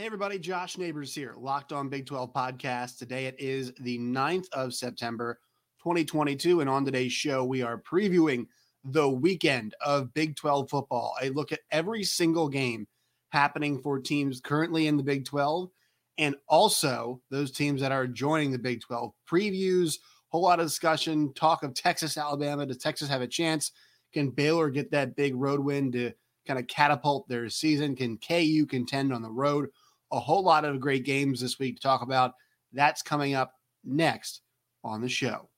Hey, everybody, Josh Neighbors here, Locked On Big 12 podcast. Today it is the 9th of September, 2022. And on today's show, we are previewing the weekend of Big 12 football. A look at every single game happening for teams currently in the Big 12 and also those teams that are joining the Big 12. Previews, whole lot of discussion, talk of Texas, Alabama. Does Texas have a chance? Can Baylor get that big road win to kind of catapult their season? Can KU contend on the road? A whole lot of great games this week to talk about. That's coming up next on the show.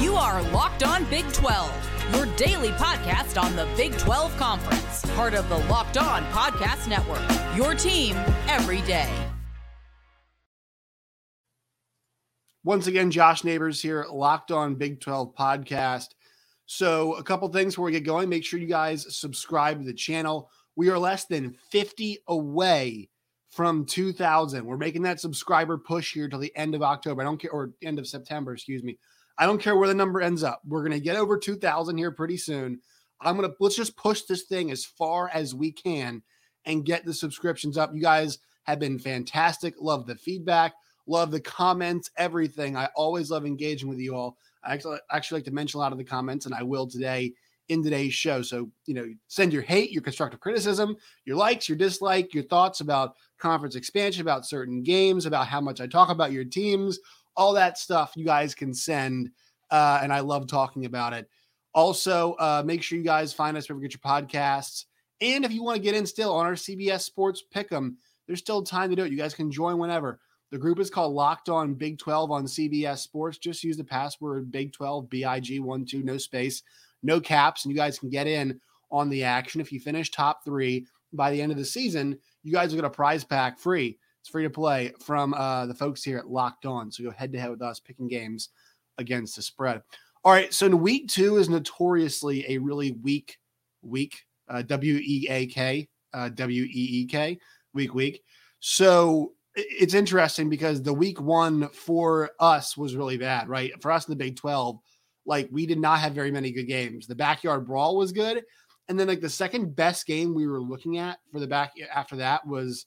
You are Locked On Big 12, your daily podcast on the Big 12 Conference, part of the Locked On Podcast Network. Your team every day. Once again, Josh Neighbors here, Locked On Big 12 podcast. So, a couple things before we get going. Make sure you guys subscribe to the channel. We are less than 50 away from 2000. We're making that subscriber push here till the end of October. I don't care, or end of September, excuse me. I don't care where the number ends up. We're going to get over 2000 here pretty soon. I'm going to let's just push this thing as far as we can and get the subscriptions up. You guys have been fantastic. Love the feedback, love the comments, everything. I always love engaging with you all. I actually, actually like to mention a lot of the comments, and I will today in today's show. So, you know, send your hate, your constructive criticism, your likes, your dislike, your thoughts about conference expansion, about certain games, about how much I talk about your teams, all that stuff you guys can send. Uh, and I love talking about it. Also, uh, make sure you guys find us wherever you get your podcasts. And if you want to get in still on our CBS Sports Pick'em, there's still time to do it. You guys can join whenever. The group is called Locked On Big 12 on CBS Sports. Just use the password Big 12, B I G 1 2, no space, no caps, and you guys can get in on the action. If you finish top three by the end of the season, you guys will get a prize pack free. It's free to play from uh, the folks here at Locked On. So go head to head with us picking games against the spread. All right. So in week two is notoriously a really weak week. Uh, W E A K, uh, W E E K, week week. So it's interesting because the week one for us was really bad, right? For us in the Big 12, like we did not have very many good games. The backyard brawl was good. And then like the second best game we were looking at for the back after that was,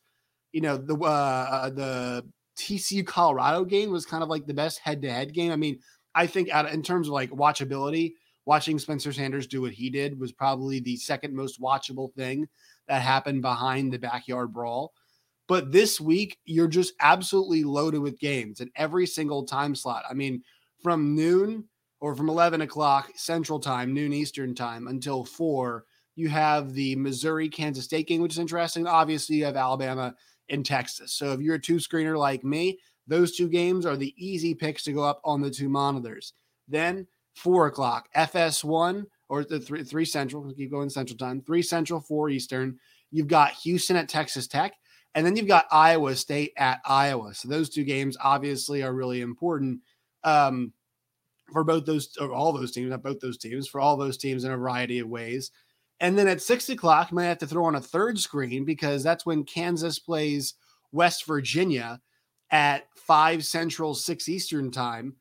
you know, the uh, uh the TCU Colorado game was kind of like the best head to head game. I mean, I think out in terms of like watchability, watching Spencer Sanders do what he did was probably the second most watchable thing that happened behind the backyard brawl. But this week, you're just absolutely loaded with games at every single time slot. I mean, from noon or from 11 o'clock Central Time, noon Eastern Time until four, you have the Missouri Kansas State game, which is interesting. Obviously, you have Alabama and Texas. So if you're a two screener like me, those two games are the easy picks to go up on the two monitors. Then four o'clock, FS1 or the three, three Central, keep going Central Time, three Central, four Eastern. You've got Houston at Texas Tech. And then you've got Iowa State at Iowa. So those two games obviously are really important um, for both those, or all those teams, not both those teams, for all those teams in a variety of ways. And then at six o'clock, you might have to throw on a third screen because that's when Kansas plays West Virginia at five Central, six Eastern time.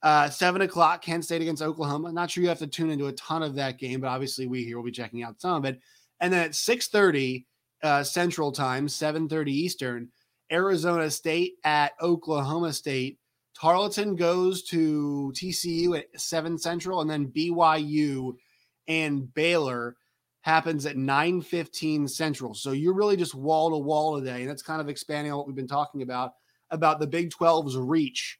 Uh, seven o'clock, Kent State against Oklahoma. Not sure you have to tune into a ton of that game, but obviously we here will be checking out some of it. And then at six thirty, uh, Central Time, 7:30 Eastern. Arizona State at Oklahoma State. Tarleton goes to TCU at 7 Central, and then BYU and Baylor happens at 9:15 Central. So you're really just wall to wall today, and that's kind of expanding on what we've been talking about about the Big 12's reach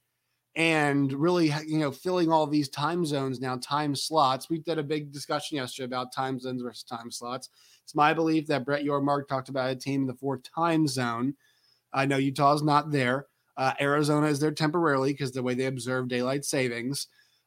and really you know filling all these time zones now time slots we did a big discussion yesterday about time zones versus time slots it's my belief that brett yormark talked about a team in the fourth time zone. I know utah's not there. Uh, arizona is there temporarily because the way they observe daylight savings.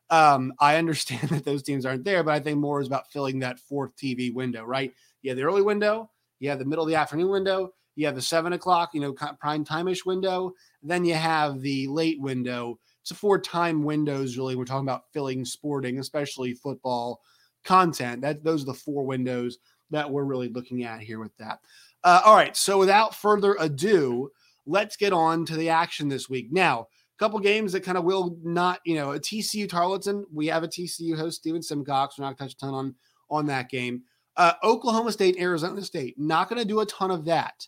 Um, i understand that those teams aren't there but i think more is about filling that fourth tv window right? You have the early window you have the middle of the afternoon window you have the seven o'clock you know prime time-ish window then you have the late window. It's a four time windows really we're talking about filling sporting especially football content. That those are the four windows that we're really looking at here with that uh, all right so without further ado let's get on to the action this week now a couple games that kind of will not you know a tcu tarleton we have a tcu host steven simcox we're not going to touch a ton on on that game Uh, Oklahoma State, Arizona State, not going to do a ton of that.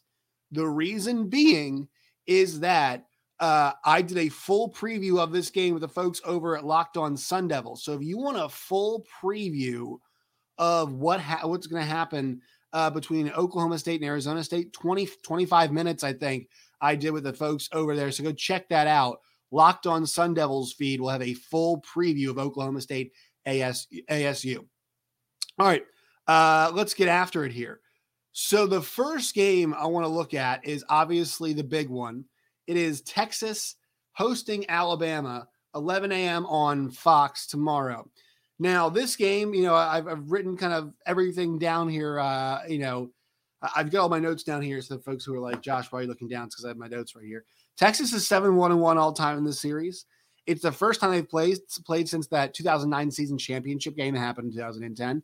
The reason being is that uh, I did a full preview of this game with the folks over at Locked On Sun Devils. So if you want a full preview of what ha- what's going to happen uh, between Oklahoma State and Arizona State, 20, 25 minutes, I think I did with the folks over there. So go check that out. Locked On Sun Devils feed will have a full preview of Oklahoma State AS, ASU. All right, uh, let's get after it here. So the first game I want to look at is obviously the big one. It is Texas hosting Alabama, 11 a.m. on Fox tomorrow. Now, this game, you know, I've, I've written kind of everything down here. Uh, you know, I've got all my notes down here. So the folks who are like, Josh, why are you looking down? It's because I have my notes right here. Texas is 7 1 and 1 all time in this series. It's the first time they've played played since that 2009 season championship game that happened in 2010.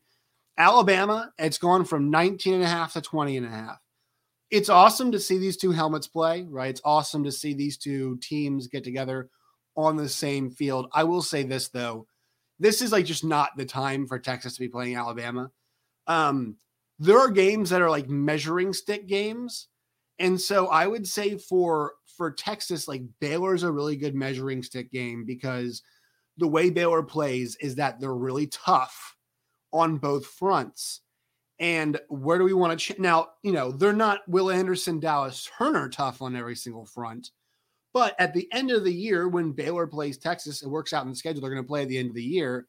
Alabama, it's gone from 19 and a half to 20 and a half. It's awesome to see these two helmets play, right? It's awesome to see these two teams get together on the same field. I will say this though, this is like just not the time for Texas to be playing Alabama. Um, there are games that are like measuring stick games. And so I would say for for Texas, like Baylor's a really good measuring stick game because the way Baylor plays is that they're really tough on both fronts. And where do we want to ch- now? You know, they're not Will Anderson, Dallas Turner tough on every single front. But at the end of the year, when Baylor plays Texas, it works out in the schedule. They're going to play at the end of the year.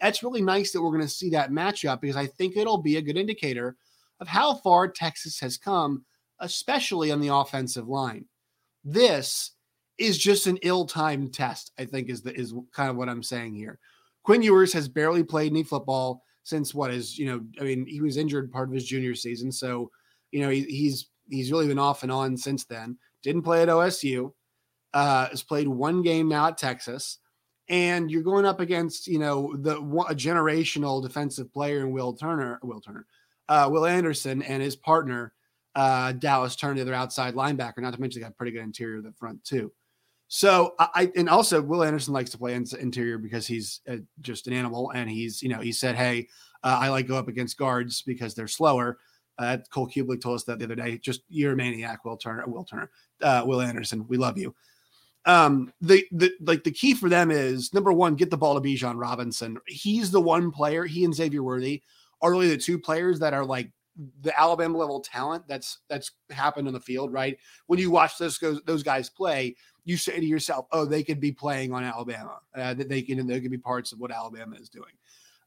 That's really nice that we're going to see that matchup because I think it'll be a good indicator of how far Texas has come, especially on the offensive line this is just an ill-timed test. I think is the is kind of what I'm saying here. Quinn Ewers has barely played any football since what is you know I mean he was injured part of his junior season, so you know he, he's he's really been off and on since then. Didn't play at OSU. Uh, has played one game now at Texas, and you're going up against you know the a generational defensive player in Will Turner, Will Turner, uh, Will Anderson, and his partner uh, Dallas Turner, their outside linebacker. Not to mention they got pretty good interior the front too. So I and also Will Anderson likes to play in, interior because he's uh, just an animal, and he's you know he said, hey, uh, I like go up against guards because they're slower. Uh, Cole Cubelic told us that the other day. Just you're a maniac, Will Turner. Will Turner, uh, Will Anderson. We love you. Um, the the like the key for them is number one, get the ball to Bijan Robinson. He's the one player. He and Xavier Worthy are really the two players that are like the Alabama level talent that's that's happened on the field, right? When you watch those those guys play, you say to yourself, "Oh, they could be playing on Alabama. Uh, that they can they could be parts of what Alabama is doing."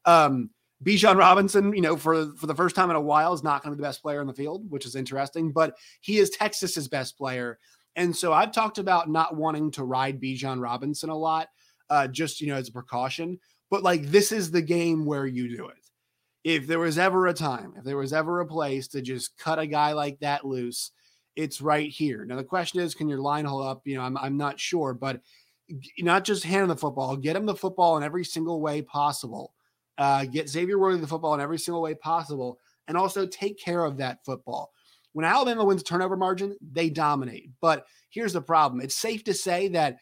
Um, Bijan Robinson, you know, for for the first time in a while, is not going to be the best player in the field, which is interesting. But he is Texas's best player, and so I've talked about not wanting to ride Bijan Robinson a lot, uh, just you know as a precaution. But like this is the game where you do it if there was ever a time, if there was ever a place to just cut a guy like that loose, it's right here. Now the question is, can your line hold up? You know, I'm I'm not sure, but not just hand him the football, get him the football in every single way possible. Uh, get Xavier Worthy the football in every single way possible, and also take care of that football. When Alabama wins turnover margin, they dominate. But here's the problem: it's safe to say that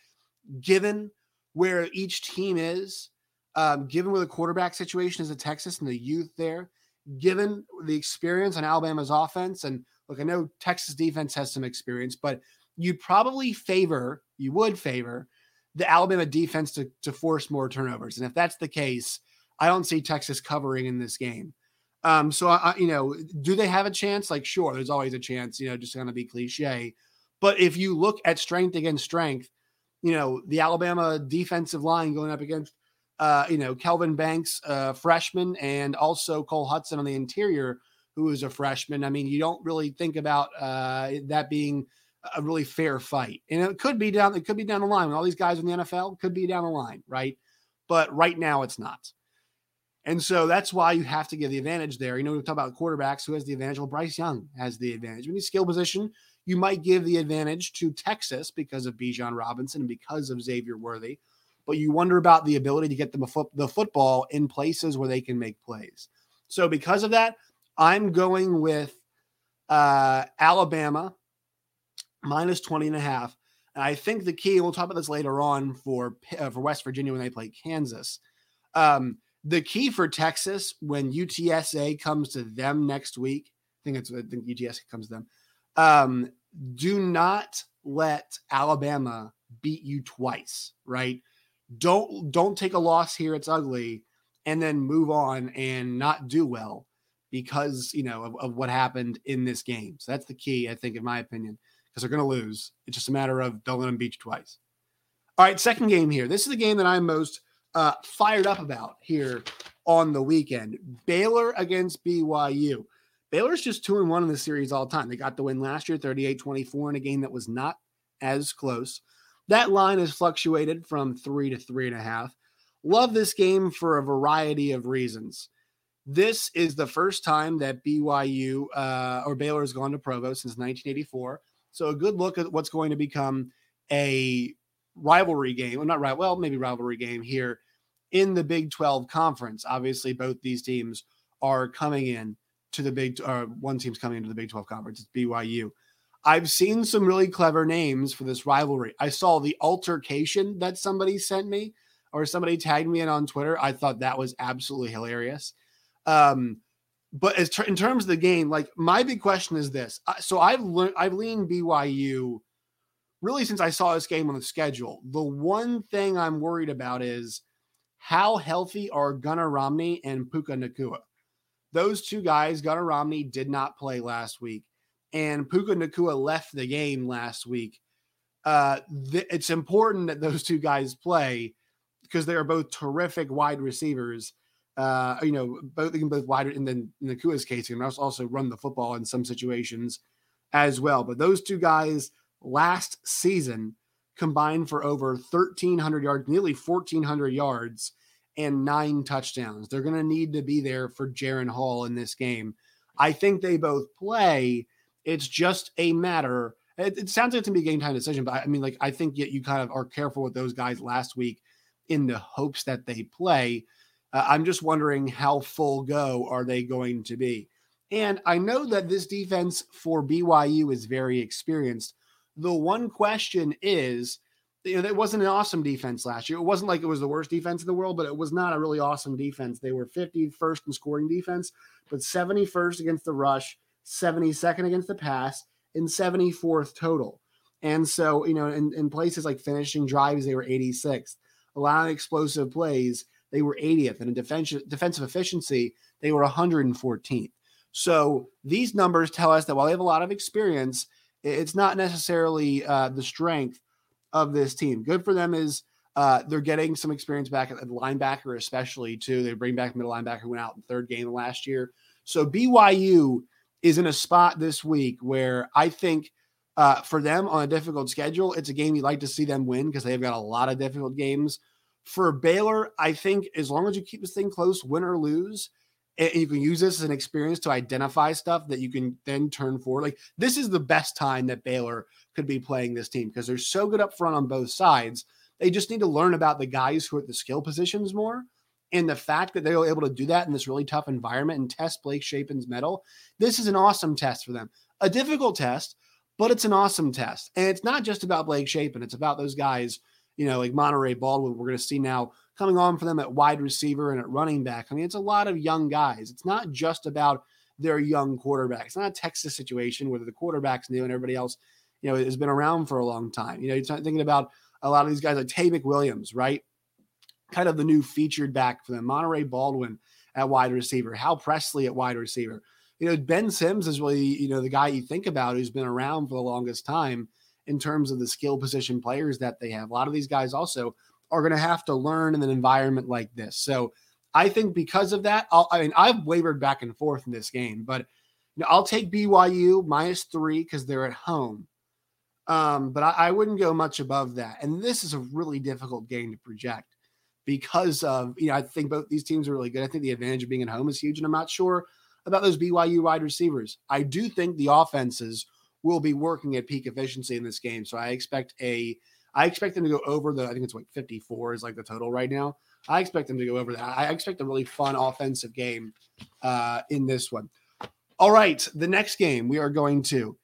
given where each team is um, given where the quarterback situation is at Texas and the youth there, given the experience on Alabama's offense, and look, I know Texas defense has some experience, but you'd probably favor, you would favor the Alabama defense to, to force more turnovers. And if that's the case, I don't see Texas covering in this game. Um, so I, you know, do they have a chance? Like, sure, there's always a chance, you know, just gonna be cliche. But if you look at strength against strength, you know, the Alabama defensive line going up against uh, you know, Kelvin Banks, uh, freshman, and also Cole Hutson on the interior, who is a freshman. I mean, you don't really think about uh, that being a really fair fight, and it could be down. It could be down the line. All these guys in the NFL could be down the line, right? But right now, it's not. And so that's why you have to give the advantage there. You know, we talk about quarterbacks who has the advantage. Well, Bryce Young has the advantage. When you skill position, you might give the advantage to Texas because of Bijan Robinson and because of Xavier Worthy but you wonder about the ability to get them foot, the football in places where they can make plays. So because of that, I'm going with uh, Alabama minus 20 and a half. And I think the key, we'll talk about this later on for uh, for West Virginia when they play Kansas. Um, The key for Texas when UTSA comes to them next week, I think it's I think UTSA comes to them. Um, do not let Alabama beat you twice, right? Don't don't take a loss here. It's ugly, and then move on and not do well because you know of, of what happened in this game. So that's the key, I think, in my opinion, because they're going to lose. It's just a matter of don't let them beat you twice. All right, second game here. This is the game that I'm most uh, fired up about here on the weekend. Baylor against BYU. Baylor's just two and one in the series all time. They got the win last year, 38 24, in a game that was not as close. That line has fluctuated from three to three and a half. Love this game for a variety of reasons. This is the first time that BYU uh, or Baylor has gone to Provo since 1984. So a good look at what's going to become a rivalry game. Well, not right. Well, maybe rivalry game here in the Big 12 conference. Obviously, both these teams are coming in to the Big. Uh, one team's coming into the Big 12 conference. It's BYU. I've seen some really clever names for this rivalry. I saw the altercation that somebody sent me or somebody tagged me in on Twitter. I thought that was absolutely hilarious. Um, but as ter- in terms of the game, like my big question is this: so I've learned, I've leaned BYU really since I saw this game on the schedule. The one thing I'm worried about is how healthy are Gunnar Romney and Puka Nacua? Those two guys, Gunnar Romney did not play last week and Puka Nacua left the game last week. Uh, th- it's important that those two guys play because they are both terrific wide receivers. Uh, you know, both they can both wide and then in Nacua's case, he can also run the football in some situations as well. But those two guys last season combined for over 1,300 yards, nearly 1,400 yards, and nine touchdowns. They're going to need to be there for Jaren Hall in this game. I think they both play it's just a matter. It, it sounds like it's gonna be a game time decision, but I, I mean, like I think yet you kind of are careful with those guys last week in the hopes that they play. Uh, I'm just wondering how full go are they going to be? And I know that this defense for BYU is very experienced. The one question is, you know, it wasn't an awesome defense last year. It wasn't like it was the worst defense in the world, but it was not a really awesome defense. They were 51st in scoring defense, but 71st against the rush, 72nd against the pass, and 74th total. And so, you know, in, in places like finishing drives, they were 86th. Allowing explosive plays, they were 80th. And in defensive, defensive efficiency, they were 114th. So these numbers tell us that while they have a lot of experience, it's not necessarily uh, the strength of this team. Good for them is uh, they're getting some experience back at the linebacker, especially too. They bring back middle linebacker who went out in third game last year. So BYU is in a spot this week where I think uh, for them on a difficult schedule, it's a game you'd like to see them win because they've got a lot of difficult games. For Baylor, I think as long as you keep this thing close, win or lose, and you can use this as an experience to identify stuff that you can then turn forward. Like this is the best time that Baylor could be playing this team because they're so good up front on both sides. They just need to learn about the guys who are at the skill positions more and the fact that they were able to do that in this really tough environment and test Blake Shapen's mettle, this is an awesome test for them. A difficult test, but it's an awesome test. And it's not just about Blake Shapen, it's about those guys, you know, like Monaray Baldwin, we're going to see now coming on for them at wide receiver and at running back. I mean, it's a lot of young guys. It's not just about their young quarterback. It's not a Texas situation where the quarterback's new and everybody else, you know, has been around for a long time. You know, you're thinking about a lot of these guys like Taye McWilliams, right? kind of the new featured back for them. Monaray Baldwin at wide receiver, Hal Presley at wide receiver. You know, Ben Sims is really, you know, the guy you think about who's been around for the longest time in terms of the skill position players that they have. A lot of these guys also are going to have to learn in an environment like this. So I think because of that, I'll, I mean, I've wavered back and forth in this game, but you know, I'll take BYU minus three because they're at home. Um, but I, I wouldn't go much above that. And this is a really difficult game to project because of, you know, I think both these teams are really good. I think the advantage of being at home is huge. And I'm not sure about those BYU wide receivers. I do think the offenses will be working at peak efficiency in this game. So I expect a, I expect them to go over the, I think it's like 54 is like the total right now. I expect them to go over that. I expect a really fun offensive game uh, in this one. All right, the next game we are going to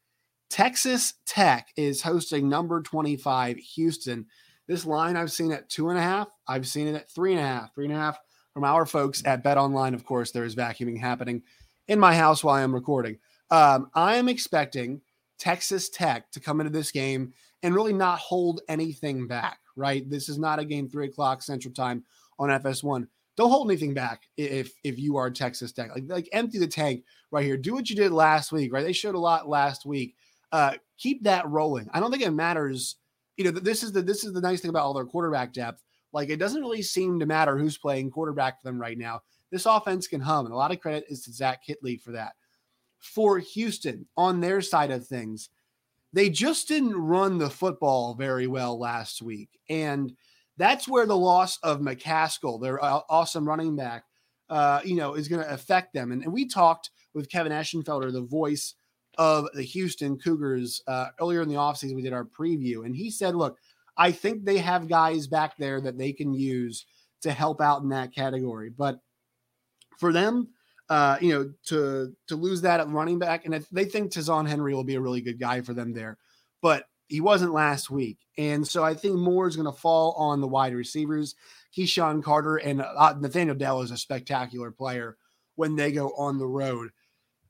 Texas Tech is hosting number 25 Houston. This line I've seen at two and a half. I've seen it at three and a half. Three and a half from our folks at Bet Online. Of course, there is vacuuming happening in my house while I'm recording. Um, I am expecting Texas Tech to come into this game and really not hold anything back, right? This is not a game three o'clock Central Time on FS1. Don't hold anything back if if you are Texas Tech. Like, like empty the tank right here. Do what you did last week, right? They showed a lot last week. Uh, keep that rolling. I don't think it matters. You know, this is the this is the nice thing about all their quarterback depth. Like it doesn't really seem to matter who's playing quarterback for them right now. This offense can hum, and a lot of credit is to Zach Kittley for that. For Houston, on their side of things, they just didn't run the football very well last week. And that's where the loss of McCaskill, their awesome running back, uh, you know, is going to affect them. And, and, we talked with Kevin Eschenfelder, the voice of the Houston Cougars, uh, earlier in the offseason. We did our preview, and he said, look, I think they have guys back there that they can use to help out in that category. But for them, uh, you know, to to lose that at running back, and they think Ta'Zhawn Henry will be a really good guy for them there, but he wasn't last week, and so I think more is going to fall on the wide receivers. KeSean Carter and uh, Nathaniel Dell is a spectacular player when they go on the road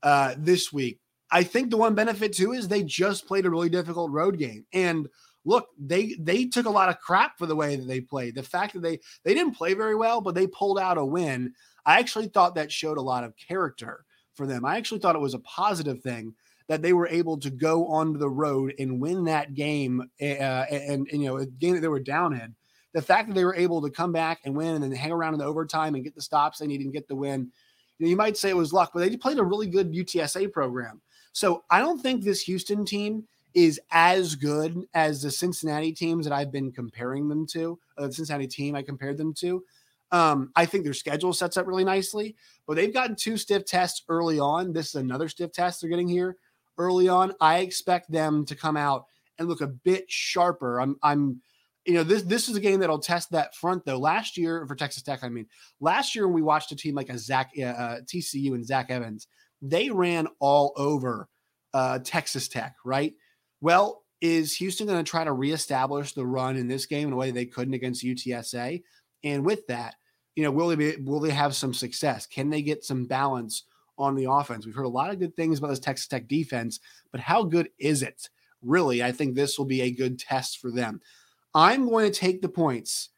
uh, this week. I think the one benefit too is they just played a really difficult road game, and look, they they took a lot of crap for the way that they played. The fact that they they didn't play very well, but they pulled out a win. I actually thought that showed a lot of character for them. I actually thought it was a positive thing that they were able to go onto the road and win that game, uh, and, and, you know, a game that they were down in. The fact that they were able to come back and win and then hang around in the overtime and get the stops they needed and get the win, you, know, you might say it was luck, but they played a really good UTSA program. So I don't think this Houston team is as good as the Cincinnati teams that I've been comparing them to, uh, the Cincinnati team I compared them to. Um, I think their schedule sets up really nicely, but they've gotten two stiff tests early on. This is another stiff test they're getting here early on. I expect them to come out and look a bit sharper. I'm, I'm, you know, this this is a game that'll test that front though. Last year for Texas Tech, I mean, last year when we watched a team like a Zach uh, uh TCU and Zach Evans, they ran all over uh, Texas Tech, right? Well, is Houston going to try to reestablish the run in this game in a way they couldn't against UTSA? And with that, you know, will they be, will they have some success? Can they get some balance on the offense? We've heard a lot of good things about this Texas Tech defense, but how good is it? Really, I think this will be a good test for them. I'm going to take the points.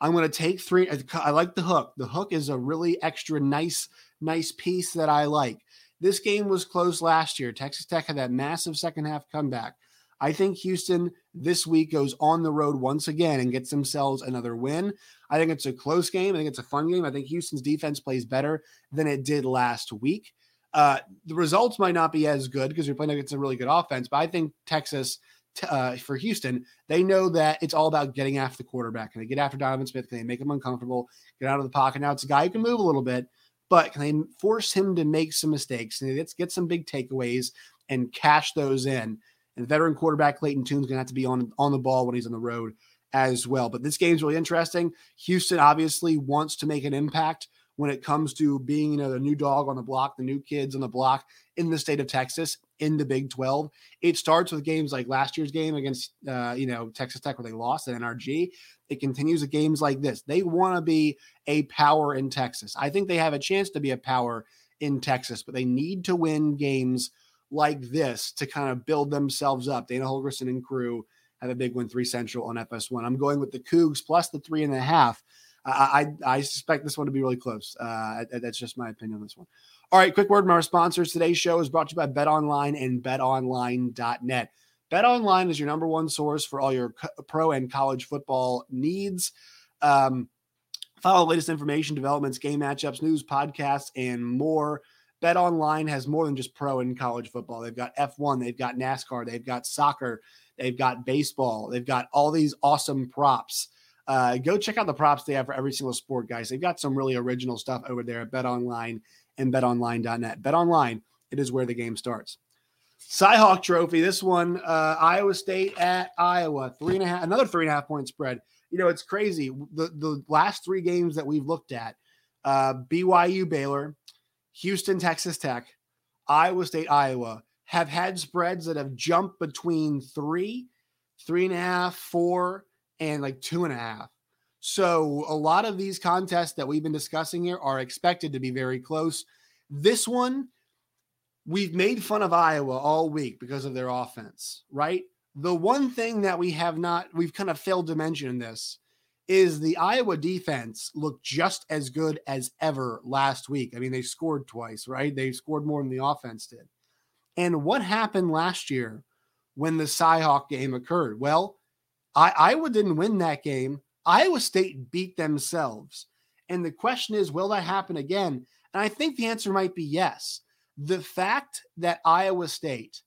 I'm going to take three. I like the hook. The hook is a really extra nice, nice piece that I like. This game was close last year. Texas Tech had that massive second half comeback. I think Houston this week goes on the road once again and gets themselves another win. I think it's a close game. I think it's a fun game. I think Houston's defense plays better than it did last week. Uh, the results might not be as good because you're playing against a really good offense, but I think Texas uh, for Houston, they know that it's all about getting after the quarterback. Can they get after Donovan Smith? Can they make him uncomfortable? Get out of the pocket. Now it's a guy who can move a little bit, but can they force him to make some mistakes? And let's get some big takeaways and cash those in. And veteran quarterback Clayton Tune's going to have to be on, on the ball when he's on the road as well. But this game's really interesting. Houston obviously wants to make an impact when it comes to being, you know, the new dog on the block, the new kids on the block in the state of Texas in the Big 12. It starts with games like last year's game against, uh, you know, Texas Tech where they lost at NRG. It continues with games like this. They want to be a power in Texas. I think they have a chance to be a power in Texas, but they need to win games like this to kind of build themselves up. Dana Holgorsen and crew have a big win, three central on FS1. I'm going with the Cougs plus the three and a half. I, I, I suspect this one to be really close. Uh, that's just my opinion on this one. All right, quick word from our sponsors. Today's show is brought to you by Bet Online and BetOnline.net. Bet Online is your number one source for all your pro and college football needs. Um, follow the latest information, developments, game matchups, news, podcasts, and more. Bet Online has more than just pro and college football. They've got F1, they've got NASCAR, they've got soccer, they've got baseball, they've got all these awesome props. Uh, go check out the props they have for every single sport, guys. They've got some really original stuff over there at Bet Online and betonline.net. Bet Online, it is where the game starts. Cyhawk Trophy, this one, uh, Iowa State at Iowa, three and a half, another three and a half point spread. You know, it's crazy. The the last three games that we've looked at, uh, BYU Baylor, Houston, Texas Tech, Iowa State, Iowa have had spreads that have jumped between three, three and a half, four, and like two and a half. So a lot of these contests that we've been discussing here are expected to be very close. This one, we've made fun of Iowa all week because of their offense, right? The one thing that we have not, we've kind of failed to mention in this is the Iowa defense looked just as good as ever last week. I mean, they scored twice, right? They scored more than the offense did. And what happened last year when the Cyhawk game occurred? Well, I, Iowa didn't win that game. Iowa State beat themselves. And the question is, will that happen again? And I think the answer might be yes. The fact that Iowa State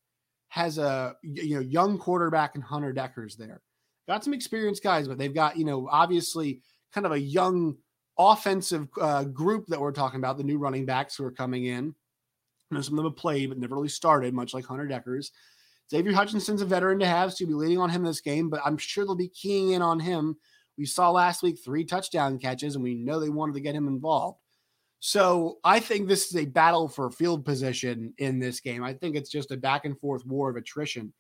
has a you know young quarterback and Hunter Dekkers there, got some experienced guys, but they've got you know obviously kind of a young offensive uh, group that we're talking about. The new running backs who are coming in. You know, some of them have played but never really started, much like Hunter Dekkers. Xavier Hutchinson's a veteran to have, so you'll be leaning on him this game, but I'm sure they'll be keying in on him. We saw last week three touchdown catches, and we know they wanted to get him involved. So I think this is a battle for field position in this game. I think it's just a back and forth war of attrition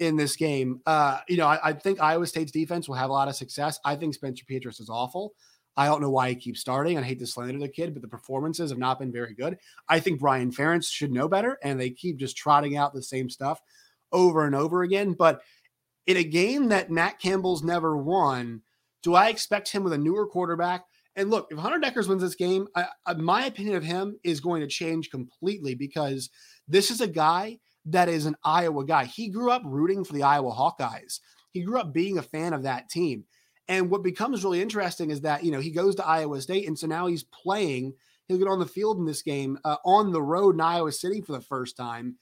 in this game. Uh, you know, I, I, think Iowa State's defense will have a lot of success. I think Spencer Petras is awful. I don't know why he keeps starting. I hate to slander the kid, but the performances have not been very good. I think Brian Ferentz should know better, and they keep just trotting out the same stuff over and over again. But in a game that Matt Campbell's never won, do I expect him with a newer quarterback? And look, if Hunter Dekkers wins this game, I, I, my opinion of him is going to change completely because this is a guy that is an Iowa guy. He grew up rooting for the Iowa Hawkeyes. He grew up being a fan of that team. And what becomes really interesting is that, you know, he goes to Iowa State. And so now he's playing. He'll get on the field in this game uh, on the road in Iowa City for the first time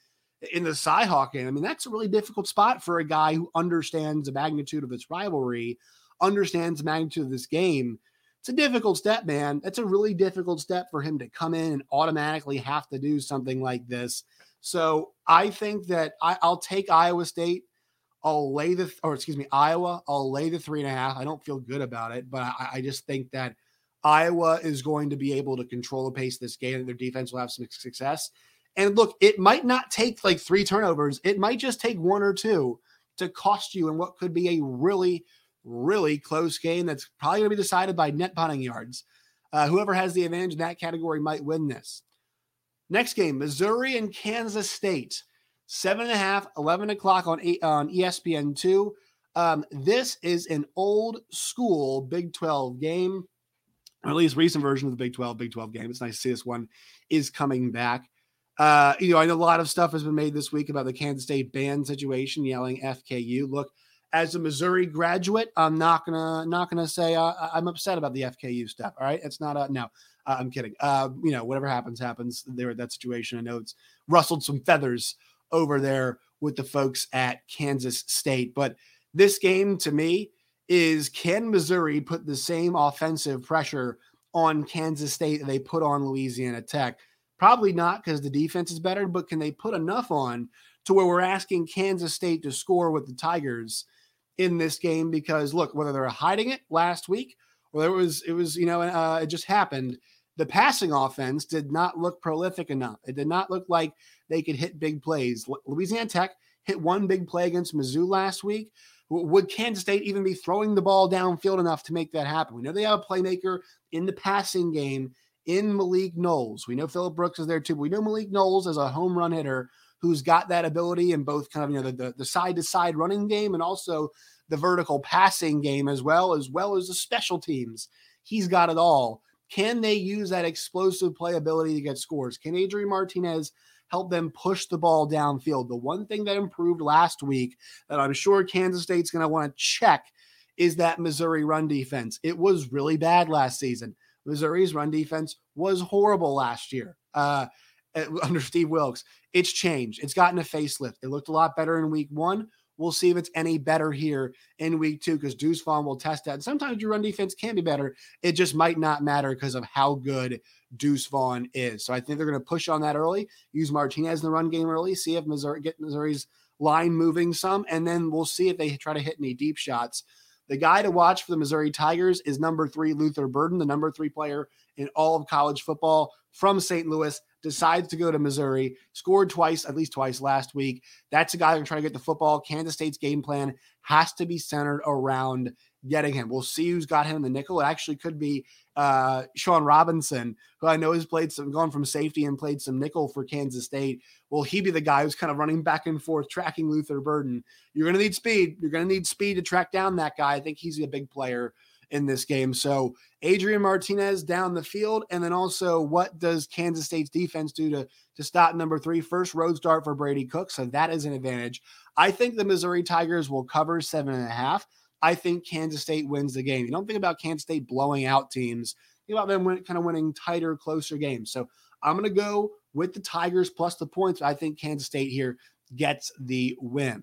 in the Cyhawk game. I mean, that's a really difficult spot for a guy who understands the magnitude of this rivalry, understands the magnitude of this game. It's a difficult step, man. It's a really difficult step for him to come in and automatically have to do something like this. So I think that I, will take Iowa State. I'll lay the, or excuse me, Iowa. I'll lay the three and a half. I don't feel good about it, but I, I just think that Iowa is going to be able to control the pace of this game. And their defense will have some success. And look, it might not take like three turnovers. It might just take one or two to cost you in what could be a really, really close game that's probably going to be decided by net punting yards. Uh, whoever has the advantage in that category might win this. Next game, Missouri and Kansas State. Seven and a half, 11 o'clock on, on ESPN2. Um, this is an old school Big 12 game, or at least recent version of the Big 12 Big 12 game. It's nice to see this one is coming back. Uh, you know, I know a lot of stuff has been made this week about the Kansas State band situation, yelling FKU. Look, as a Missouri graduate, I'm not gonna not gonna say uh, I'm upset about the FKU stuff. All right, it's not a no. Uh, I'm kidding. Uh, you know, whatever happens, happens. There, that situation. I know it's rustled some feathers over there with the folks at Kansas State, but this game to me is can Missouri put the same offensive pressure on Kansas State that they put on Louisiana Tech? Probably not because the defense is better, but can they put enough on to where we're asking Kansas State to score with the Tigers in this game because look, whether they're hiding it last week or it was it was you know uh, it just happened. The passing offense did not look prolific enough. It did not look like they could hit big plays. Louisiana Tech hit one big play against Mizzou last week. Would Kansas State even be throwing the ball downfield enough to make that happen? We know they have a playmaker in the passing game in Malik Knowles. We know Phillip Brooks is there too. We know Malik Knowles as a home run hitter who's got that ability in both kind of you know the the side to side running game and also the vertical passing game as well as well as the special teams. He's got it all. Can they use that explosive playability to get scores? Can Adrian Martinez help them push the ball downfield? The one thing that improved last week that I'm sure Kansas State's going to want to check is that Missouri run defense. It was really bad last season. Missouri's run defense was horrible last year. Uh, under Steve Wilks. It's changed. It's gotten a facelift. It looked a lot better in week one. We'll see if it's any better here in week two because Deuce Vaughn will test that. And sometimes your run defense can be better. It just might not matter because of how good Deuce Vaughn is. So I think they're going to push on that early, use Martinez in the run game early, see if Missouri get Missouri's line moving some, and then we'll see if they try to hit any deep shots. The guy to watch for the Missouri Tigers is number three, Luther Burden, the number three player in all of college football from St. Louis decides to go to Missouri, scored twice, at least twice last week. That's a guy who's trying to get the football. Kansas State's game plan has to be centered around getting him. We'll see who's got him in the nickel. It actually could be uh, Shawn Robinson, who I know has played some, gone from safety and played some nickel for Kansas State. Will he be the guy who's kind of running back and forth, tracking Luther Burden? You're going to need speed. You're going to need speed to track down that guy. I think he's a big player in this game. So Adrian Martinez down the field, and then also what does Kansas State's defense do to to stop number three? First road start for Brady Cook, so that is an advantage. I think the Missouri Tigers will cover seven and a half. I think Kansas State wins the game. You don't think about Kansas State blowing out teams. Think about them win, kind of winning tighter, closer games. So I'm going to go with the Tigers plus the points. I think Kansas State here gets the win.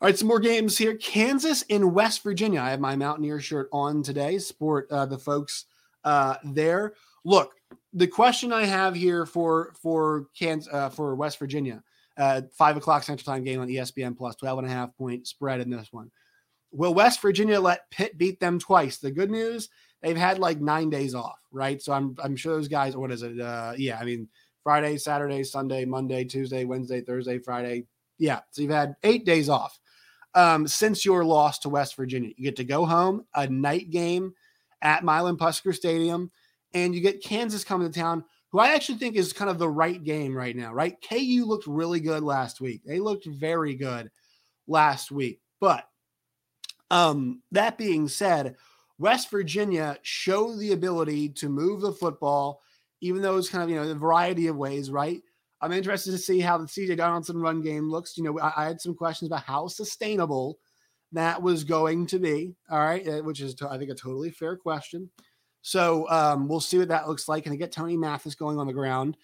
All right, some more games here. Kansas and West Virginia. I have my Mountaineer shirt on today. Support uh, the folks uh, there. Look, the question I have here for for Kansas uh, for West Virginia, uh, five o'clock Central Time game on ESPN Plus, 12 and a half point spread in this one. Will West Virginia let Pitt beat them twice? The good news, they've had like nine days off, right? So I'm I'm sure those guys. What is it? Uh, yeah, I mean Friday, Saturday, Sunday, Monday, Tuesday, Wednesday, Thursday, Friday. Yeah, so you've had eight days off um, since your loss to West Virginia. You get to go home, a night game at Milan Puskar Stadium, and you get Kansas coming to town, who I actually think is kind of the right game right now, right? KU looked really good last week. They looked very good last week. But um, that being said, West Virginia showed the ability to move the football, even though it's kind of, you know, a variety of ways, right? I'm interested to see how the CJ Donaldson run game looks. You know, I, I, had some questions about how sustainable that was going to be. All right, uh, which is, I think, a totally fair question. So um, we'll see what that looks like. Can they get Tony Mathis going on the ground?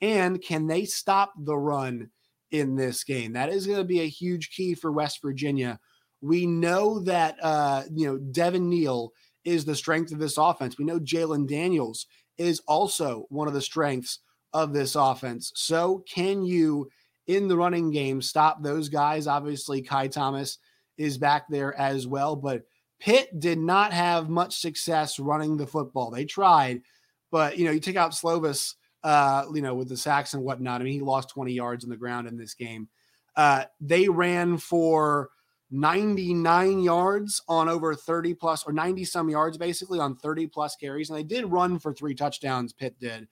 And can they stop the run in this game? That is going to be a huge key for West Virginia. We know that, uh, you know, Devin Neal is the strength of this offense. We know Jalon Daniels is also one of the strengths of this offense. So, can you in the running game stop those guys? Obviously, Ky Thomas is back there as well, but Pitt did not have much success running the football. They tried, but you know, you take out Slovis, uh, you know, with the sacks and whatnot. I mean, he lost 20 yards on the ground in this game. Uh, they ran for 99 yards on over 30 plus or 90 some yards basically on 30 plus carries and they did run for three touchdowns pitt did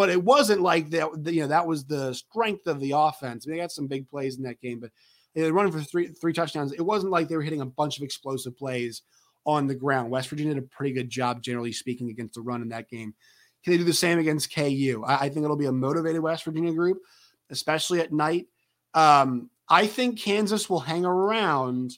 but it wasn't like that you know that was the strength of the offense they got some big plays in that game but they were running for three three touchdowns it wasn't like they were hitting a bunch of explosive plays on the ground west virginia did a pretty good job generally speaking against the run in that game can they do the same against ku i, I think it'll be a motivated west virginia group especially at night um, I think Kansas will hang around.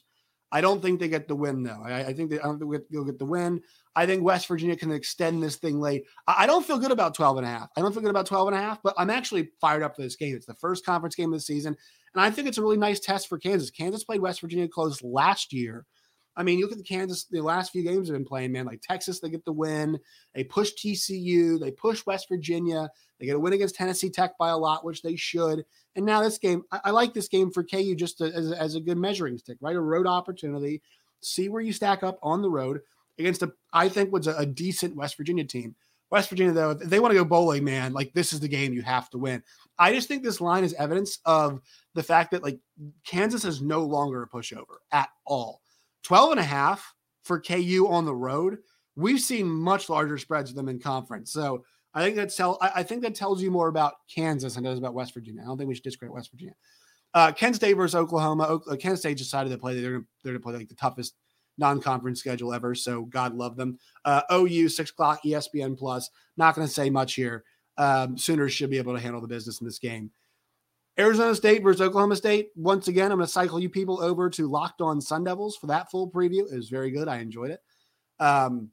I don't think they get the win though. I, I think they, I don't think they'll get the win. I think West Virginia can extend this thing late. I, don't feel good about 12 and a half. I don't feel good about 12 and a half, but I'm actually fired up for this game. It's the first conference game of the season. And I think it's a really nice test for Kansas. Kansas played West Virginia close last year. I mean, you look at the Kansas, the last few games have been playing, man. Like Texas, they get the win. They push TCU. They push West Virginia. They get a win against Tennessee Tech by a lot, which they should. And now this game, I, I like this game for KU just to, as, as a good measuring stick, right? A road opportunity. See where you stack up on the road against a, I think was a, a decent West Virginia team. West Virginia, though, if they want to go bowling, man, like this is the game you have to win. I just think this line is evidence of the fact that like Kansas is no longer a pushover at all. 12 and a half for KU on the road. We've seen much larger spreads of them in conference. So I think that tell I think that tells you more about Kansas it does about West Virginia. I don't think we should discredit West Virginia. Uh, Kent State versus Oklahoma. O- Kent State decided to play. They're they're going to play like the toughest non-conference schedule ever. So God love them. Uh, OU six o'clock ESPN plus. Not going to say much here. Um, Sooners should be able to handle the business in this game. Arizona State versus Oklahoma State. Once again, I'm going to cycle you people over to Locked On Sun Devils for that full preview. It was very good. I enjoyed it. Um,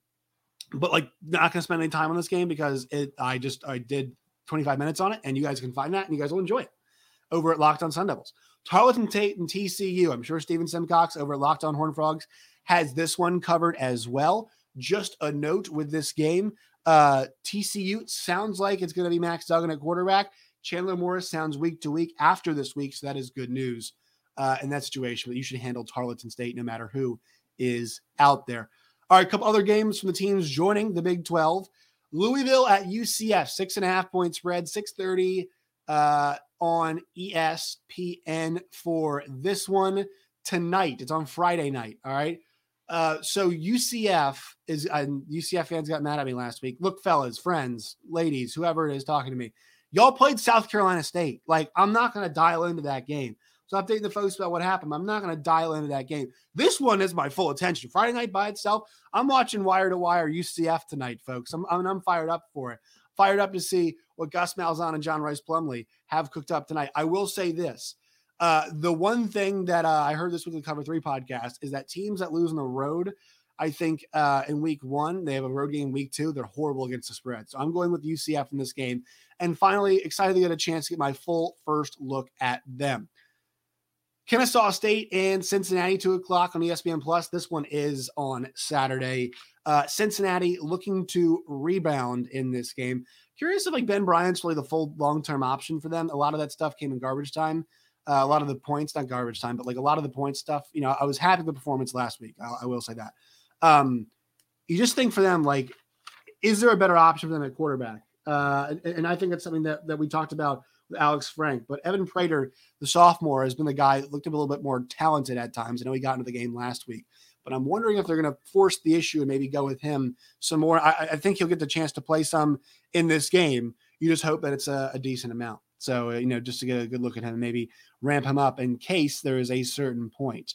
but like, not going to spend any time on this game because it. I just I did 25 minutes on it, and you guys can find that, and you guys will enjoy it over at Locked On Sun Devils. Tarleton Tate and TCU. I'm sure Steven Simcox over at Locked On Horn Frogs has this one covered as well. Just a note with this game, uh, TCU sounds like it's going to be Max Duggan at quarterback. Chandler Morris sounds week to week after this week, so that is good news uh, in that situation. But you should handle Tarleton State no matter who is out there. All right, a couple other games from the teams joining the Big 12. Louisville at UCF, six and a half point spread, 630 uh, on ESPN for this one tonight. It's on Friday night. All right. Uh, so UCF is and UCF fans got mad at me last week. Look, fellas, friends, ladies, whoever it is talking to me, y'all played South Carolina State. Like, I'm not going to dial into that game. So I'm updating the folks about what happened. I'm not going to dial into that game. This one is my full attention. Friday night by itself. I'm watching wire to wire UCF tonight, folks. I'm, I'm, I'm fired up for it. Fired up to see what Gus Malzahn and John Rhys Plumlee have cooked up tonight. I will say this. Uh, the one thing that uh, I heard this with the Cover Three podcast is that teams that lose on the road, I think uh, in week one, they have a road game week two, they're horrible against the spread. So I'm going with UCF in this game. And finally, excited to get a chance to get my full first look at them. Kennesaw State and Cincinnati, two o'clock on ESPN Plus. This one is on Saturday. Uh, Cincinnati looking to rebound in this game. Curious if like Ben Bryant's really the full long term option for them. A lot of that stuff came in garbage time. Uh, a lot of the points, not garbage time, but like a lot of the point stuff. You know, I was happy with the performance last week. I, I will say that. Um, you just think for them, like, is there a better option for them at quarterback? Uh, and, and I think that's something that, that we talked about with Alex Frank. But Evan Prater, the sophomore, has been the guy that looked a little bit more talented at times. I know he got into the game last week, but I'm wondering if they're going to force the issue and maybe go with him some more. I, I, think he'll get the chance to play some in this game. You just hope that it's a, a decent amount. So, uh, you know, just to get a good look at him maybe ramp him up in case there is a certain point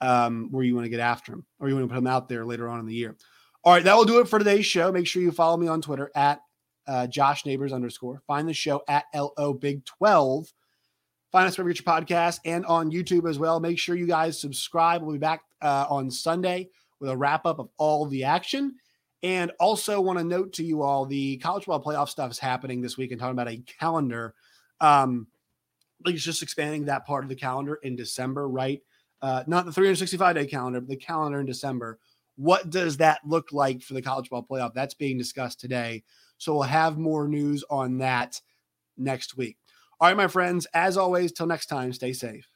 um, where you want to get after him or you want to put him out there later on in the year. All right, that will do it for today's show. Make sure you follow me on Twitter at uh, Josh Neighbors underscore. Find the show at LO Big 12. Find us wherever you get your podcast and on YouTube as well. Make sure you guys subscribe. We'll be back uh, on Sunday with a wrap up of all the action. And also want to note to you all the college football playoff stuff is happening this week and talking about a calendar. Um, like it's just expanding that part of the calendar in December, right? Uh, not the 365 day calendar, but the calendar in December. What does that look like for the college football playoff? That's being discussed today. So we'll have more news on that next week. All right, my friends, as always, till next time, stay safe.